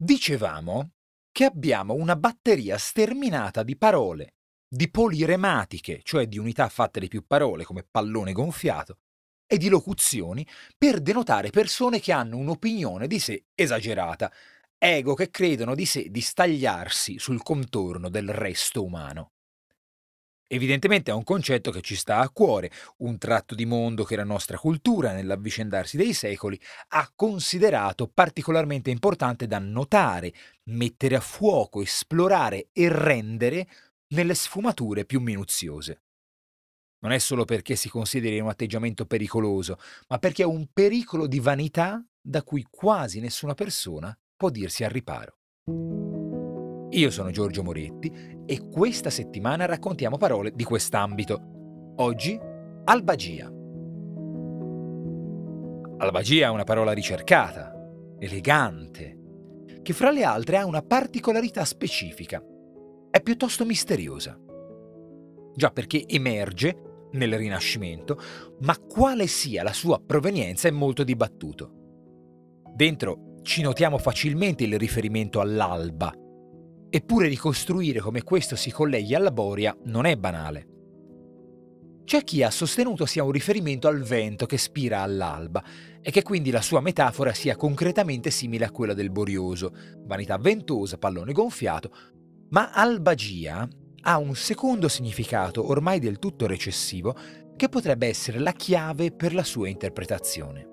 Dicevamo che abbiamo una batteria sterminata di parole, di polirematiche, cioè di unità fatte di più parole come pallone gonfiato, e di locuzioni per denotare persone che hanno un'opinione di sé esagerata, ego che credono di sé di stagliarsi sul contorno del resto umano. Evidentemente è un concetto che ci sta a cuore, un tratto di mondo che la nostra cultura, nell'avvicendarsi dei secoli, ha considerato particolarmente importante da notare, mettere a fuoco, esplorare e rendere nelle sfumature più minuziose. Non è solo perché si consideri un atteggiamento pericoloso, ma perché è un pericolo di vanità da cui quasi nessuna persona può dirsi al riparo. Io sono Giorgio Moretti e questa settimana raccontiamo parole di quest'ambito. Oggi, albagia. Albagia è una parola ricercata, elegante, che fra le altre ha una particolarità specifica. È piuttosto misteriosa. Già perché emerge nel Rinascimento, ma quale sia la sua provenienza è molto dibattuto. Dentro ci notiamo facilmente il riferimento all'alba, Eppure ricostruire come questo si colleghi alla boria non è banale. C'è chi ha sostenuto sia un riferimento al vento che spira all'alba e che quindi la sua metafora sia concretamente simile a quella del borioso, vanità ventosa, pallone gonfiato, ma albagia ha un secondo significato ormai del tutto recessivo che potrebbe essere la chiave per la sua interpretazione.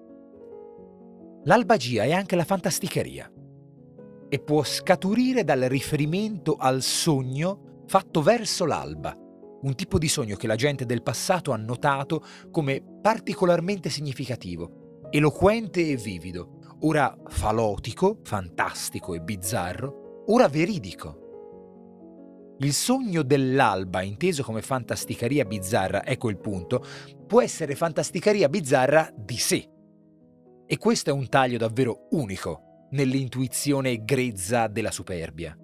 L'albagia è anche la fantasticheria e può scaturire dal riferimento al sogno fatto verso l'alba, un tipo di sogno che la gente del passato ha notato come particolarmente significativo, eloquente e vivido, ora falotico, fantastico e bizzarro, ora veridico. Il sogno dell'alba, inteso come fantasticaria bizzarra, ecco il punto, può essere fantasticaria bizzarra di sé. E questo è un taglio davvero unico nell'intuizione grezza della superbia.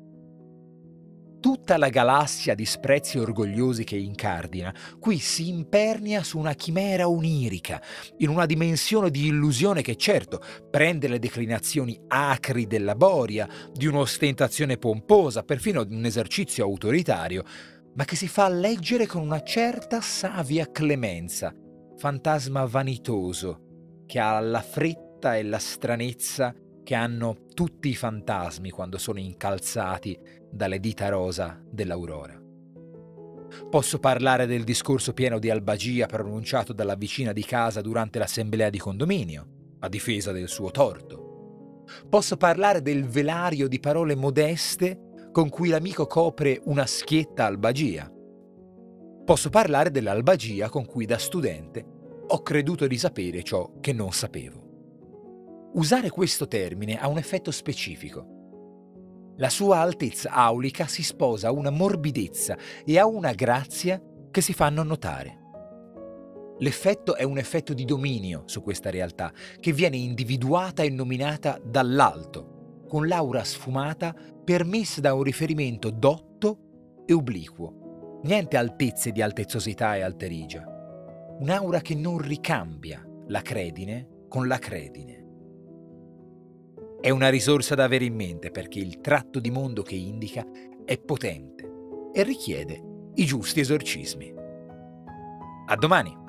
Tutta la galassia di sprezzi orgogliosi che incardina qui si impernia su una chimera onirica, in una dimensione di illusione che certo prende le declinazioni acri della boria, di un'ostentazione pomposa, perfino di un esercizio autoritario, ma che si fa leggere con una certa savia clemenza, fantasma vanitoso, che ha la fretta e la stranezza che hanno tutti i fantasmi quando sono incalzati dalle dita rosa dell'aurora. Posso parlare del discorso pieno di albagia pronunciato dalla vicina di casa durante l'assemblea di condominio, a difesa del suo torto. Posso parlare del velario di parole modeste con cui l'amico copre una schietta albagia. Posso parlare dell'albagia con cui da studente ho creduto di sapere ciò che non sapevo. Usare questo termine ha un effetto specifico. La sua altezza aulica si sposa a una morbidezza e a una grazia che si fanno notare. L'effetto è un effetto di dominio su questa realtà, che viene individuata e nominata dall'alto, con l'aura sfumata permessa da un riferimento dotto e obliquo. Niente altezze di altezzosità e alterigia. Un'aura che non ricambia la credine con la credine. È una risorsa da avere in mente perché il tratto di mondo che indica è potente e richiede i giusti esorcismi. A domani!